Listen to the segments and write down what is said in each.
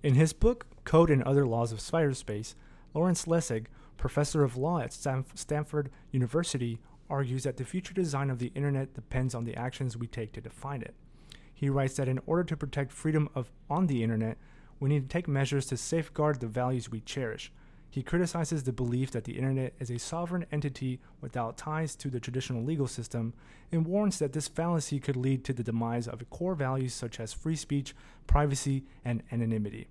In his book, Code and Other Laws of Cyberspace, Lawrence Lessig, professor of law at Stanford University, argues that the future design of the internet depends on the actions we take to define it. He writes that in order to protect freedom of on the internet, we need to take measures to safeguard the values we cherish. He criticizes the belief that the internet is a sovereign entity without ties to the traditional legal system and warns that this fallacy could lead to the demise of core values such as free speech, privacy, and anonymity.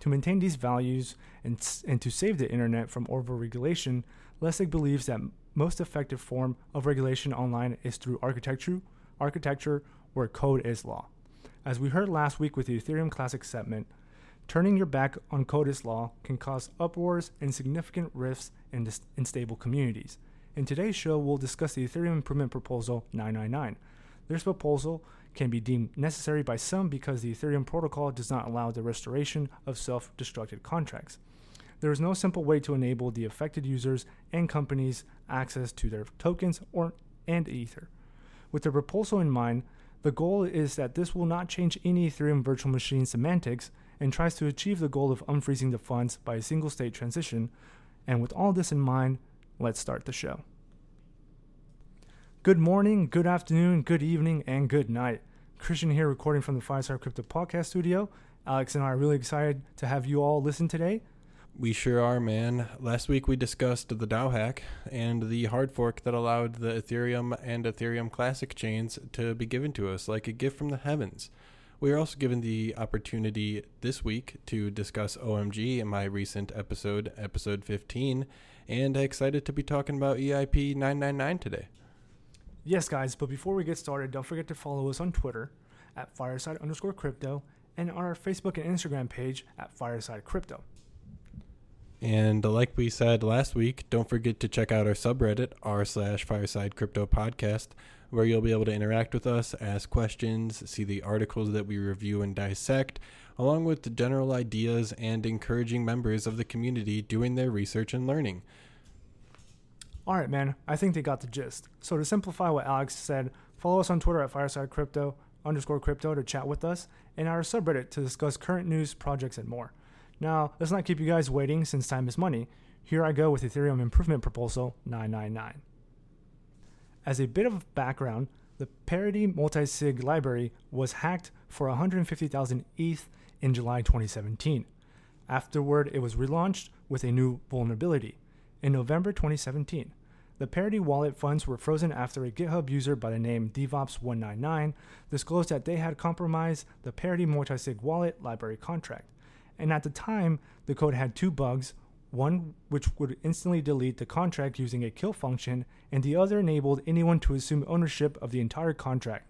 To maintain these values and, and to save the internet from overregulation, Lessig believes that most effective form of regulation online is through architecture, architecture where code is law. As we heard last week with the Ethereum Classic segment, turning your back on code is law can cause uproars and significant rifts in, dis- in stable communities. In today's show, we'll discuss the Ethereum Improvement Proposal 999. This proposal can be deemed necessary by some because the Ethereum protocol does not allow the restoration of self destructed contracts. There is no simple way to enable the affected users and companies access to their tokens or and Ether. With the proposal in mind, the goal is that this will not change any Ethereum virtual machine semantics and tries to achieve the goal of unfreezing the funds by a single state transition. And with all this in mind, let's start the show. Good morning, good afternoon, good evening, and good night. Christian here recording from the Fireside Crypto Podcast Studio. Alex and I are really excited to have you all listen today. We sure are, man. Last week we discussed the DAO hack and the hard fork that allowed the Ethereum and Ethereum Classic chains to be given to us like a gift from the heavens. We are also given the opportunity this week to discuss OMG in my recent episode, episode 15, and excited to be talking about EIP 999 today. Yes, guys, but before we get started, don't forget to follow us on Twitter at fireside underscore crypto and on our Facebook and Instagram page at fireside crypto. And like we said last week, don't forget to check out our subreddit, r slash fireside crypto podcast, where you'll be able to interact with us, ask questions, see the articles that we review and dissect, along with the general ideas and encouraging members of the community doing their research and learning. All right, man, I think they got the gist. So to simplify what Alex said, follow us on Twitter at fireside crypto underscore crypto to chat with us, and our subreddit to discuss current news, projects, and more. Now, let's not keep you guys waiting since time is money. Here I go with Ethereum Improvement Proposal 999. As a bit of background, the Parity multi-sig library was hacked for 150,000 ETH in July 2017. Afterward, it was relaunched with a new vulnerability. In November 2017, the Parity wallet funds were frozen after a GitHub user by the name DevOps199 disclosed that they had compromised the Parity multi-sig wallet library contract. And at the time, the code had two bugs one which would instantly delete the contract using a kill function, and the other enabled anyone to assume ownership of the entire contract.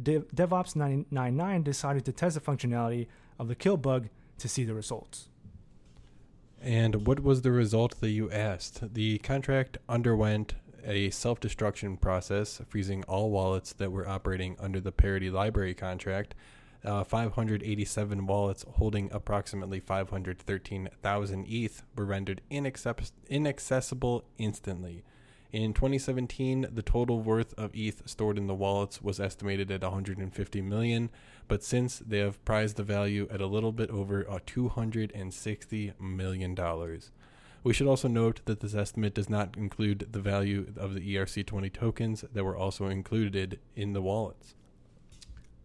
Dev- DevOps 999 decided to test the functionality of the kill bug to see the results. And what was the result that you asked? The contract underwent a self destruction process, freezing all wallets that were operating under the Parity Library contract uh, 587 wallets holding approximately 513,000 ETH were rendered inaccess- inaccessible instantly. In 2017, the total worth of ETH stored in the wallets was estimated at 150 million, but since they have priced the value at a little bit over uh, 260 million dollars. We should also note that this estimate does not include the value of the ERC20 tokens that were also included in the wallets.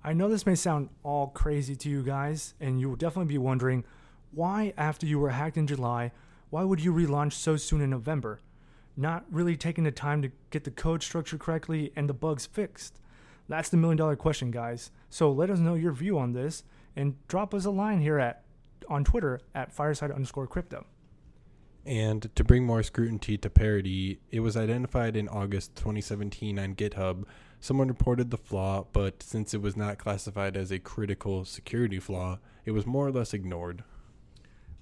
I know this may sound all crazy to you guys, and you will definitely be wondering why, after you were hacked in July, why would you relaunch so soon in November? Not really taking the time to get the code structure correctly and the bugs fixed. That's the million dollar question, guys. So let us know your view on this and drop us a line here at on Twitter at fireside underscore crypto. And to bring more scrutiny to parity, it was identified in August 2017 on GitHub Someone reported the flaw, but since it was not classified as a critical security flaw, it was more or less ignored.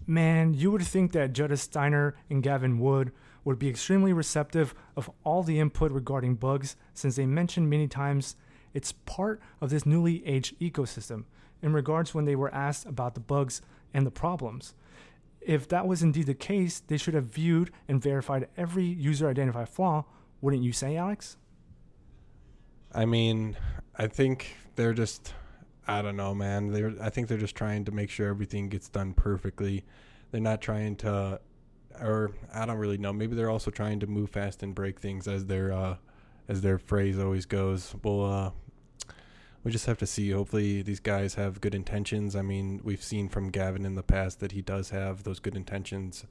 Man, you would think that Jutta Steiner and Gavin Wood would be extremely receptive of all the input regarding bugs since they mentioned many times it's part of this newly aged ecosystem in regards when they were asked about the bugs and the problems. If that was indeed the case, they should have viewed and verified every user identified flaw, wouldn't you say, Alex? I mean, I think they're just. I don't know, man. They're I think they're just trying to make sure everything gets done perfectly. They're not trying to or I don't really know. Maybe they're also trying to move fast and break things as their uh as their phrase always goes. Well, uh we just have to see. Hopefully, these guys have good intentions. I mean, we've seen from Gavin in the past that he does have those good intentions.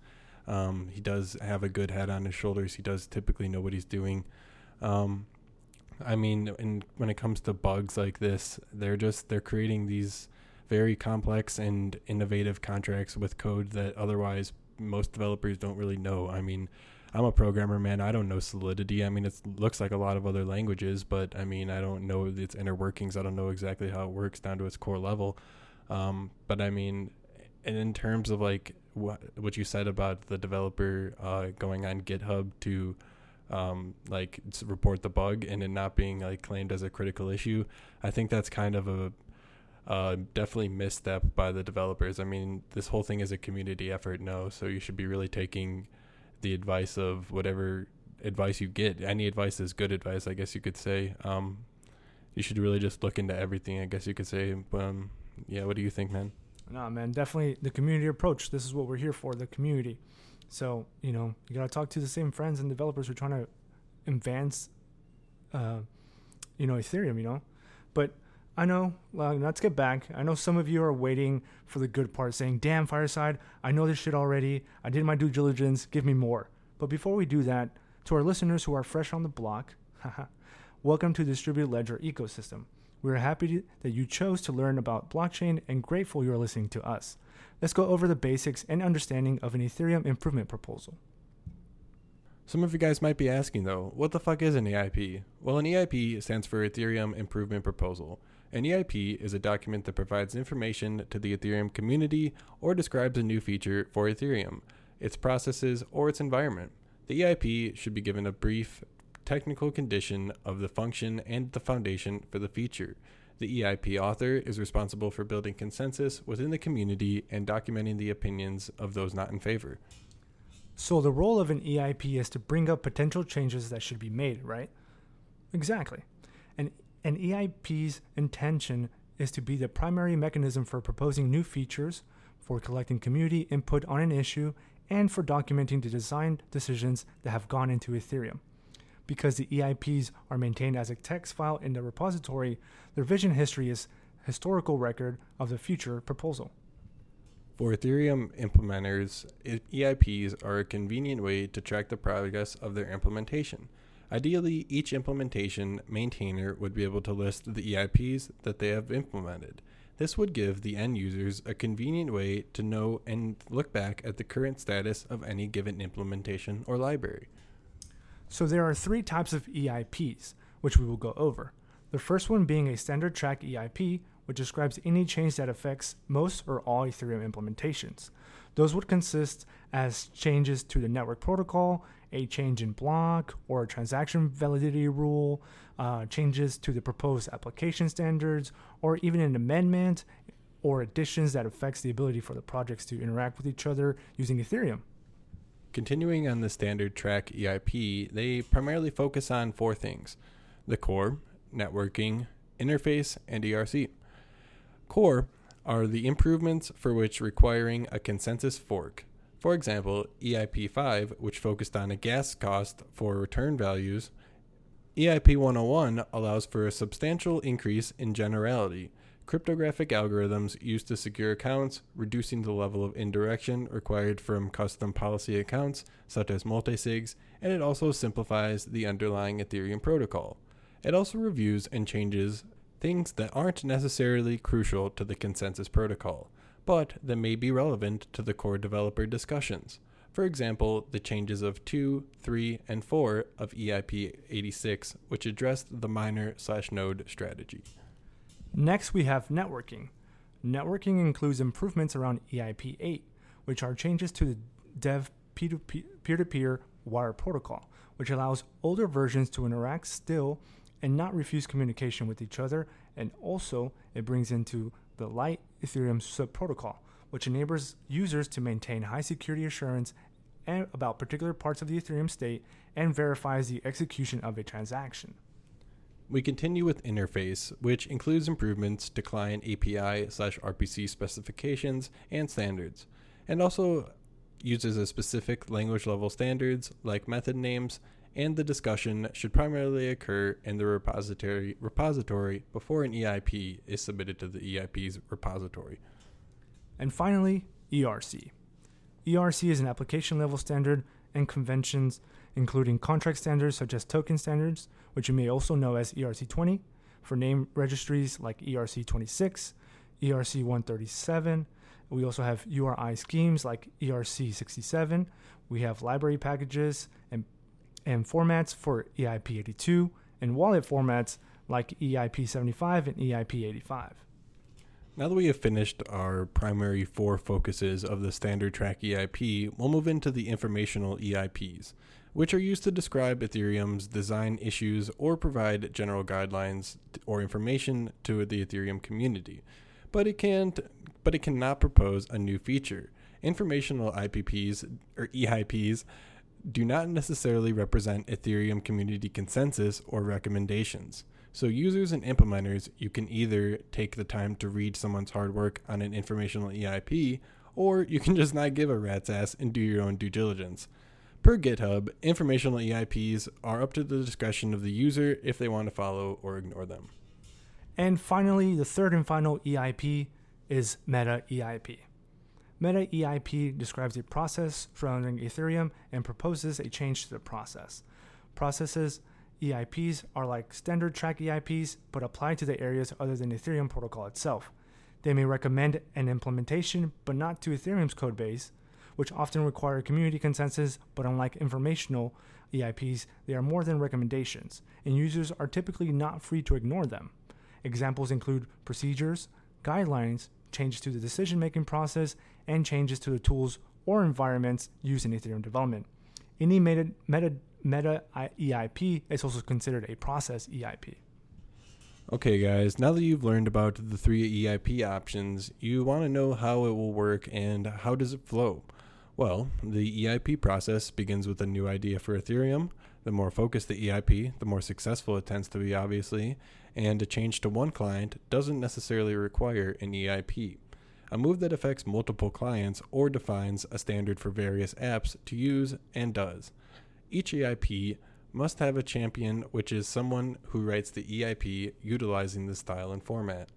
Um, he does have a good head on his shoulders. He does typically know what he's doing. Um, I mean, and when it comes to bugs like this, they're just they're creating these very complex and innovative contracts with code that otherwise most developers don't really know. I mean, I'm a programmer, man. I don't know Solidity. I mean, it looks like a lot of other languages, but I mean, I don't know its inner workings. I don't know exactly how it works down to its core level. Um, but I mean, and in terms of like what what you said about the developer uh, going on GitHub to um, like report the bug and it not being like claimed as a critical issue, I think that's kind of a uh, definitely misstep by the developers. I mean, this whole thing is a community effort, no, so you should be really taking the advice of whatever advice you get. Any advice is good advice, I guess you could say. Um, you should really just look into everything, I guess you could say. Um, yeah, what do you think, man? No, man, definitely the community approach. This is what we're here for, the community. So, you know, you got to talk to the same friends and developers who are trying to advance, uh, you know, Ethereum, you know. But I know, well, let's get back. I know some of you are waiting for the good part, saying, damn, Fireside, I know this shit already. I did my due diligence. Give me more. But before we do that, to our listeners who are fresh on the block, welcome to Distributed Ledger Ecosystem. We are happy that you chose to learn about blockchain and grateful you are listening to us. Let's go over the basics and understanding of an Ethereum improvement proposal. Some of you guys might be asking though, what the fuck is an EIP? Well, an EIP stands for Ethereum Improvement Proposal. An EIP is a document that provides information to the Ethereum community or describes a new feature for Ethereum, its processes, or its environment. The EIP should be given a brief technical condition of the function and the foundation for the feature. The EIP author is responsible for building consensus within the community and documenting the opinions of those not in favor. So, the role of an EIP is to bring up potential changes that should be made, right? Exactly. An an EIP's intention is to be the primary mechanism for proposing new features, for collecting community input on an issue, and for documenting the design decisions that have gone into Ethereum. Because the EIPs are maintained as a text file in the repository, their vision history is historical record of the future proposal. For Ethereum implementers, EIPs are a convenient way to track the progress of their implementation. Ideally, each implementation maintainer would be able to list the EIPs that they have implemented. This would give the end users a convenient way to know and look back at the current status of any given implementation or library. So, there are three types of EIPs, which we will go over. The first one being a standard track EIP, which describes any change that affects most or all Ethereum implementations. Those would consist as changes to the network protocol, a change in block or a transaction validity rule, uh, changes to the proposed application standards, or even an amendment or additions that affects the ability for the projects to interact with each other using Ethereum. Continuing on the standard track EIP, they primarily focus on four things the core, networking, interface, and ERC. Core are the improvements for which requiring a consensus fork. For example, EIP 5, which focused on a gas cost for return values, EIP 101 allows for a substantial increase in generality, cryptographic algorithms used to secure accounts, reducing the level of indirection required from custom policy accounts such as multisigs, and it also simplifies the underlying Ethereum protocol. It also reviews and changes things that aren't necessarily crucial to the consensus protocol, but that may be relevant to the core developer discussions. For example, the changes of 2, 3, and 4 of EIP 86, which addressed the miner slash node strategy. Next, we have networking. Networking includes improvements around EIP 8, which are changes to the dev peer to peer wire protocol, which allows older versions to interact still and not refuse communication with each other. And also, it brings into the light Ethereum sub protocol, which enables users to maintain high security assurance about particular parts of the Ethereum state and verifies the execution of a transaction. We continue with interface, which includes improvements to client API slash RPC specifications and standards, and also uses a specific language level standards like method names, and the discussion should primarily occur in the repository repository before an EIP is submitted to the EIP's repository. And finally, ERC. ERC is an application level standard and conventions, including contract standards such as token standards, which you may also know as ERC20, for name registries like ERC26, ERC137. We also have URI schemes like ERC67. We have library packages and, and formats for EIP82 and wallet formats like EIP75 and EIP85. Now that we have finished our primary four focuses of the standard track EIP, we'll move into the informational EIPs, which are used to describe Ethereum's design issues or provide general guidelines or information to the Ethereum community. But it can't but it cannot propose a new feature. Informational IPPs or EIPs do not necessarily represent Ethereum community consensus or recommendations. So, users and implementers, you can either take the time to read someone's hard work on an informational EIP, or you can just not give a rat's ass and do your own due diligence. Per GitHub, informational EIPs are up to the discretion of the user if they want to follow or ignore them. And finally, the third and final EIP is Meta EIP. Meta EIP describes a process surrounding Ethereum and proposes a change to the process. Processes EIPs are like standard track EIPs, but apply to the areas other than Ethereum protocol itself. They may recommend an implementation, but not to Ethereum's codebase, which often require community consensus, but unlike informational EIPs, they are more than recommendations, and users are typically not free to ignore them. Examples include procedures, guidelines, changes to the decision making process, and changes to the tools or environments used in Ethereum development. Any meta, meta Meta EIP is also considered a process EIP. Okay, guys, now that you've learned about the three EIP options, you want to know how it will work and how does it flow. Well, the EIP process begins with a new idea for Ethereum. The more focused the EIP, the more successful it tends to be, obviously, and a change to one client doesn't necessarily require an EIP. A move that affects multiple clients or defines a standard for various apps to use and does. Each EIP must have a champion, which is someone who writes the EIP utilizing the style and format.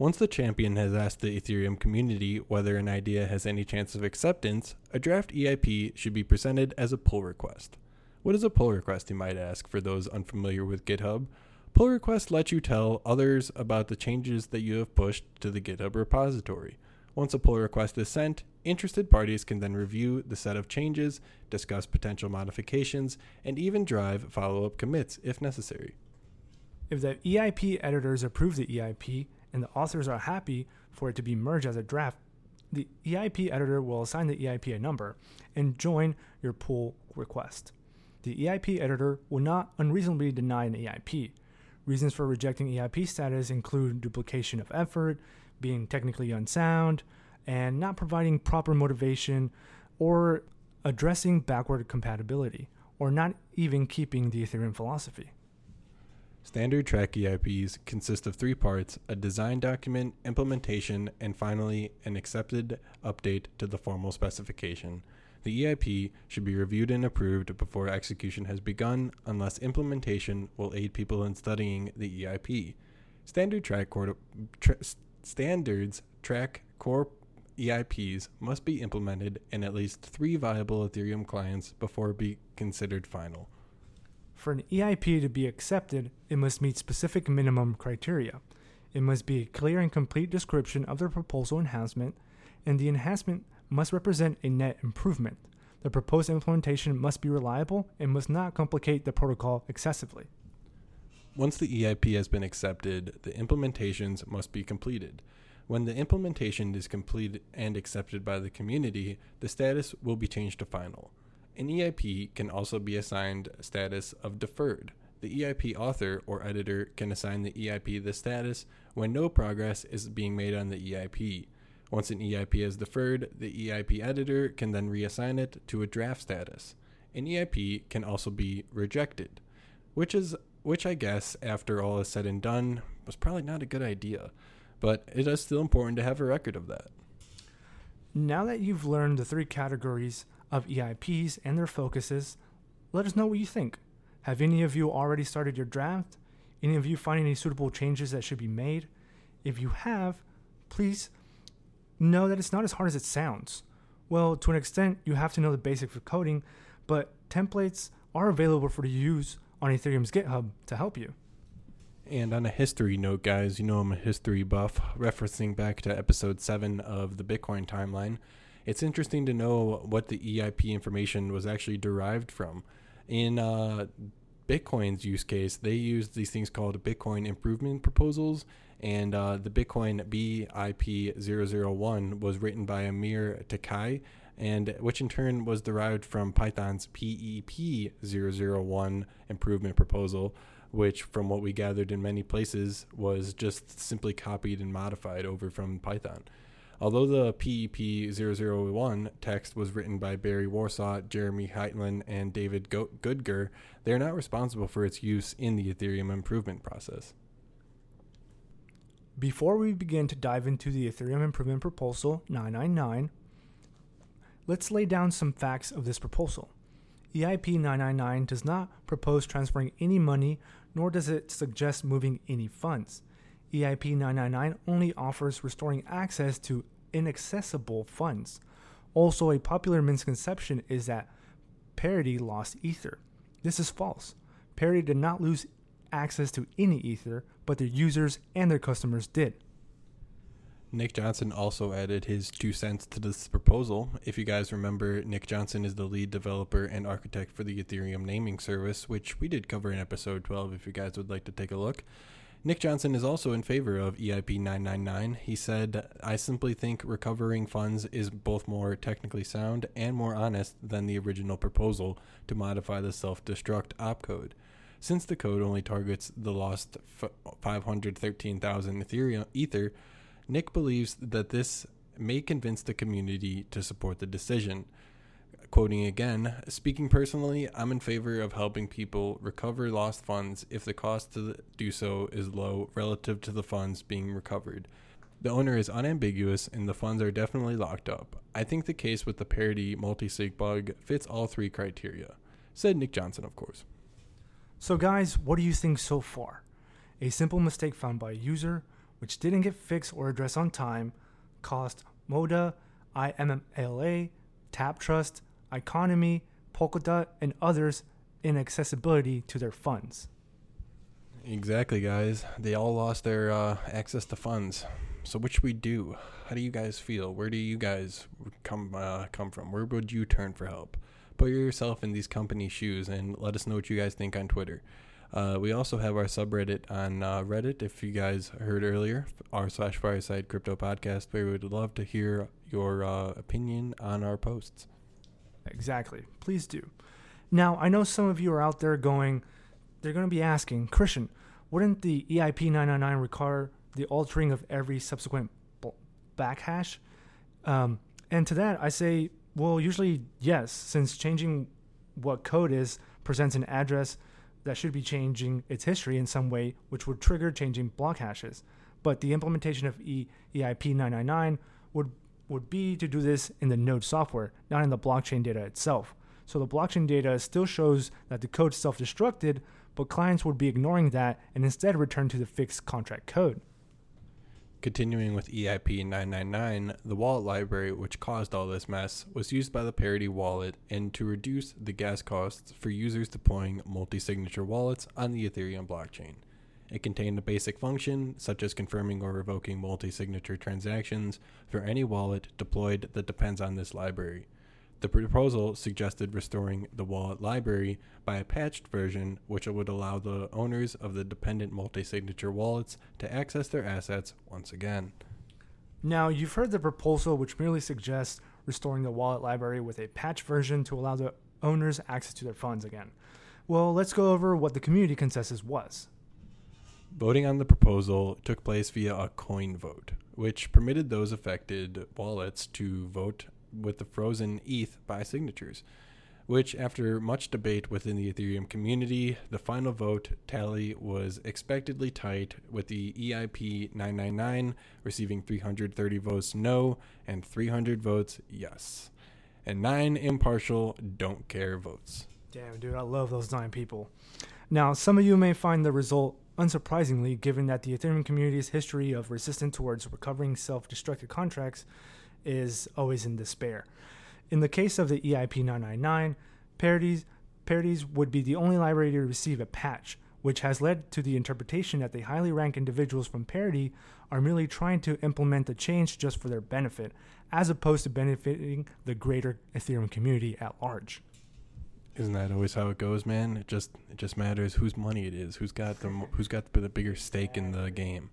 Once the champion has asked the Ethereum community whether an idea has any chance of acceptance, a draft EIP should be presented as a pull request. What is a pull request, you might ask, for those unfamiliar with GitHub? Pull requests let you tell others about the changes that you have pushed to the GitHub repository. Once a pull request is sent, interested parties can then review the set of changes, discuss potential modifications, and even drive follow up commits if necessary. If the EIP editors approve the EIP and the authors are happy for it to be merged as a draft, the EIP editor will assign the EIP a number and join your pull request. The EIP editor will not unreasonably deny an EIP. Reasons for rejecting EIP status include duplication of effort, being technically unsound, and not providing proper motivation or addressing backward compatibility, or not even keeping the Ethereum philosophy. Standard track EIPs consist of three parts a design document, implementation, and finally an accepted update to the formal specification. The EIP should be reviewed and approved before execution has begun, unless implementation will aid people in studying the EIP. Standard track tra- standards track core EIPs must be implemented in at least three viable Ethereum clients before be considered final. For an EIP to be accepted, it must meet specific minimum criteria. It must be a clear and complete description of the proposal enhancement, and the enhancement must represent a net improvement. The proposed implementation must be reliable and must not complicate the protocol excessively. Once the EIP has been accepted, the implementations must be completed. When the implementation is completed and accepted by the community, the status will be changed to final. An EIP can also be assigned status of deferred. The EIP author or editor can assign the EIP the status when no progress is being made on the EIP. Once an EIP is deferred, the EIP editor can then reassign it to a draft status. An EIP can also be rejected, which is which I guess, after all is said and done, was probably not a good idea. But it is still important to have a record of that. Now that you've learned the three categories of EIPs and their focuses, let us know what you think. Have any of you already started your draft? Any of you find any suitable changes that should be made? If you have, please know that it's not as hard as it sounds. Well, to an extent, you have to know the basics of coding, but templates are available for the use on Ethereum's GitHub to help you. And on a history note, guys, you know I'm a history buff, referencing back to episode 7 of the Bitcoin timeline. It's interesting to know what the EIP information was actually derived from. In uh, Bitcoin's use case, they used these things called Bitcoin improvement proposals, and uh, the Bitcoin BIP001 was written by Amir Taaki, and which in turn was derived from Python's PEP001 improvement proposal, which, from what we gathered in many places, was just simply copied and modified over from Python. Although the PEP 001 text was written by Barry Warsaw, Jeremy Hylton, and David Go- Goodger, they are not responsible for its use in the Ethereum improvement process. Before we begin to dive into the Ethereum Improvement Proposal 999, let's lay down some facts of this proposal. EIP 999 does not propose transferring any money, nor does it suggest moving any funds. EIP 999 only offers restoring access to inaccessible funds. Also, a popular misconception is that Parity lost Ether. This is false. Parity did not lose access to any Ether, but their users and their customers did. Nick Johnson also added his two cents to this proposal. If you guys remember, Nick Johnson is the lead developer and architect for the Ethereum naming service, which we did cover in episode 12 if you guys would like to take a look. Nick Johnson is also in favor of EIP 999. He said, I simply think recovering funds is both more technically sound and more honest than the original proposal to modify the self destruct opcode. Since the code only targets the lost 513,000 Ethereum Ether, Nick believes that this may convince the community to support the decision. Quoting again, speaking personally, I'm in favor of helping people recover lost funds if the cost to do so is low relative to the funds being recovered. The owner is unambiguous and the funds are definitely locked up. I think the case with the parity multi-sig bug fits all three criteria, said Nick Johnson, of course. So, guys, what do you think so far? A simple mistake found by a user, which didn't get fixed or addressed on time, cost Moda, IMMLA, Tap Trust, Economy, Polkadot, and others inaccessibility to their funds. Exactly, guys. They all lost their uh, access to funds. So, what should we do? How do you guys feel? Where do you guys come uh, come from? Where would you turn for help? Put yourself in these company shoes and let us know what you guys think on Twitter. Uh, we also have our subreddit on uh, Reddit. If you guys heard earlier, r slash fireside crypto podcast, we would love to hear your uh, opinion on our posts. Exactly. Please do. Now, I know some of you are out there going, they're going to be asking, Christian, wouldn't the EIP 999 require the altering of every subsequent block hash? Um, and to that, I say, well, usually yes, since changing what code is presents an address that should be changing its history in some way, which would trigger changing block hashes. But the implementation of e- EIP 999 would would be to do this in the node software, not in the blockchain data itself. So the blockchain data still shows that the code self destructed, but clients would be ignoring that and instead return to the fixed contract code. Continuing with EIP 999, the wallet library which caused all this mess was used by the Parity wallet and to reduce the gas costs for users deploying multi signature wallets on the Ethereum blockchain. It contained a basic function, such as confirming or revoking multi signature transactions for any wallet deployed that depends on this library. The proposal suggested restoring the wallet library by a patched version, which would allow the owners of the dependent multi signature wallets to access their assets once again. Now, you've heard the proposal, which merely suggests restoring the wallet library with a patch version to allow the owners access to their funds again. Well, let's go over what the community consensus was. Voting on the proposal took place via a coin vote, which permitted those affected wallets to vote with the frozen ETH by signatures. which, after much debate within the Ethereum community, the final vote tally was expectedly tight, with the EIP 999 receiving 330 votes no and 300 votes yes, and nine impartial don't care votes. Damn, dude, I love those nine people. Now, some of you may find the result unsurprisingly, given that the Ethereum community's history of resistance towards recovering self destructed contracts is always in despair. In the case of the EIP 999, Parity's, Parity's would be the only library to receive a patch, which has led to the interpretation that the highly ranked individuals from Parity are merely trying to implement the change just for their benefit, as opposed to benefiting the greater Ethereum community at large. Isn't that always how it goes, man? It just it just matters whose money it is, who's got the who's got the bigger stake in the game.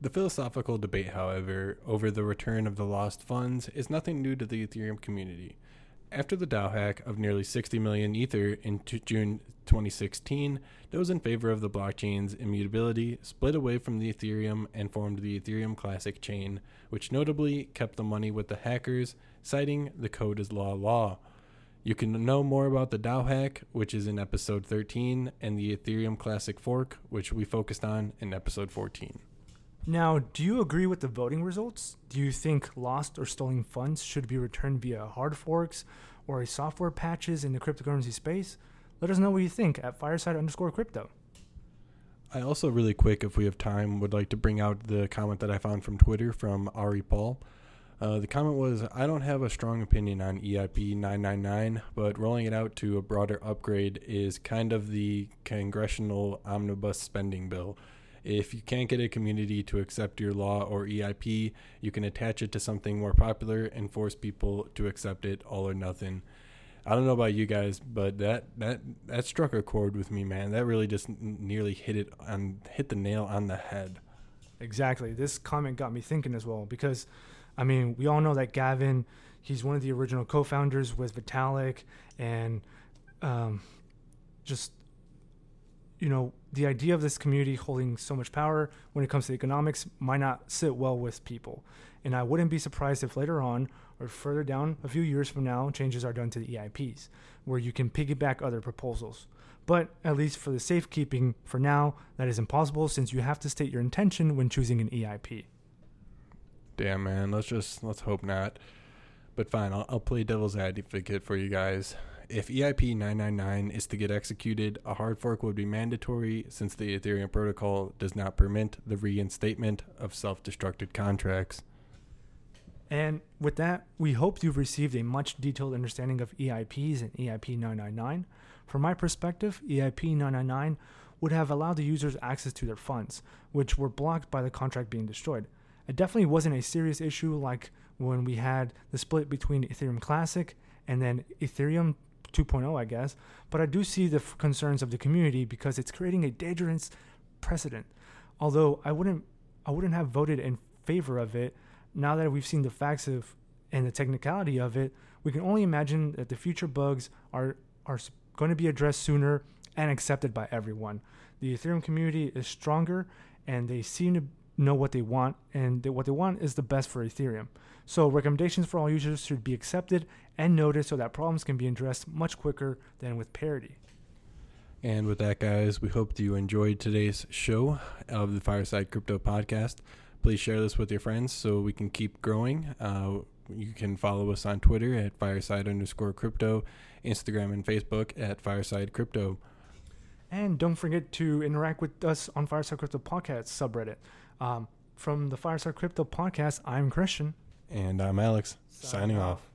The philosophical debate, however, over the return of the lost funds is nothing new to the Ethereum community. After the DAO hack of nearly 60 million Ether in t- June 2016, those in favor of the blockchain's immutability split away from the Ethereum and formed the Ethereum Classic chain, which notably kept the money with the hackers, citing the code is law law. You can know more about the DAO hack, which is in episode 13, and the Ethereum Classic fork, which we focused on in episode 14. Now, do you agree with the voting results? Do you think lost or stolen funds should be returned via hard forks or a software patches in the cryptocurrency space? Let us know what you think at fireside underscore crypto. I also, really quick, if we have time, would like to bring out the comment that I found from Twitter from Ari Paul. Uh, the comment was I don't have a strong opinion on EIP 999, but rolling it out to a broader upgrade is kind of the congressional omnibus spending bill. If you can't get a community to accept your law or EIP, you can attach it to something more popular and force people to accept it all or nothing. I don't know about you guys, but that that that struck a chord with me, man. That really just nearly hit it on hit the nail on the head. Exactly. This comment got me thinking as well because I mean, we all know that Gavin, he's one of the original co-founders with Vitalik and um, just you know, the idea of this community holding so much power when it comes to economics might not sit well with people. And I wouldn't be surprised if later on or further down a few years from now, changes are done to the EIPs, where you can piggyback other proposals. But at least for the safekeeping, for now, that is impossible since you have to state your intention when choosing an EIP. Damn, man. Let's just, let's hope not. But fine, I'll, I'll play devil's advocate for you guys. If EIP 999 is to get executed, a hard fork would be mandatory since the Ethereum protocol does not permit the reinstatement of self destructed contracts. And with that, we hope you've received a much detailed understanding of EIPs and EIP 999. From my perspective, EIP 999 would have allowed the users access to their funds, which were blocked by the contract being destroyed. It definitely wasn't a serious issue like when we had the split between Ethereum Classic and then Ethereum 2.0, I guess. But I do see the f- concerns of the community because it's creating a dangerous precedent. Although I wouldn't, I wouldn't have voted in favor of it. Now that we've seen the facts of and the technicality of it, we can only imagine that the future bugs are are going to be addressed sooner and accepted by everyone. The Ethereum community is stronger, and they seem to know what they want, and what they want is the best for Ethereum. So recommendations for all users should be accepted and noted so that problems can be addressed much quicker than with parity. And with that, guys, we hope that you enjoyed today's show of the Fireside Crypto Podcast. Please share this with your friends so we can keep growing. Uh, you can follow us on Twitter at fireside underscore crypto, Instagram and Facebook at fireside crypto. And don't forget to interact with us on Fireside Crypto Podcast subreddit. Um, from the Fireside Crypto Podcast, I'm Christian. And I'm Alex, signing, signing off. off.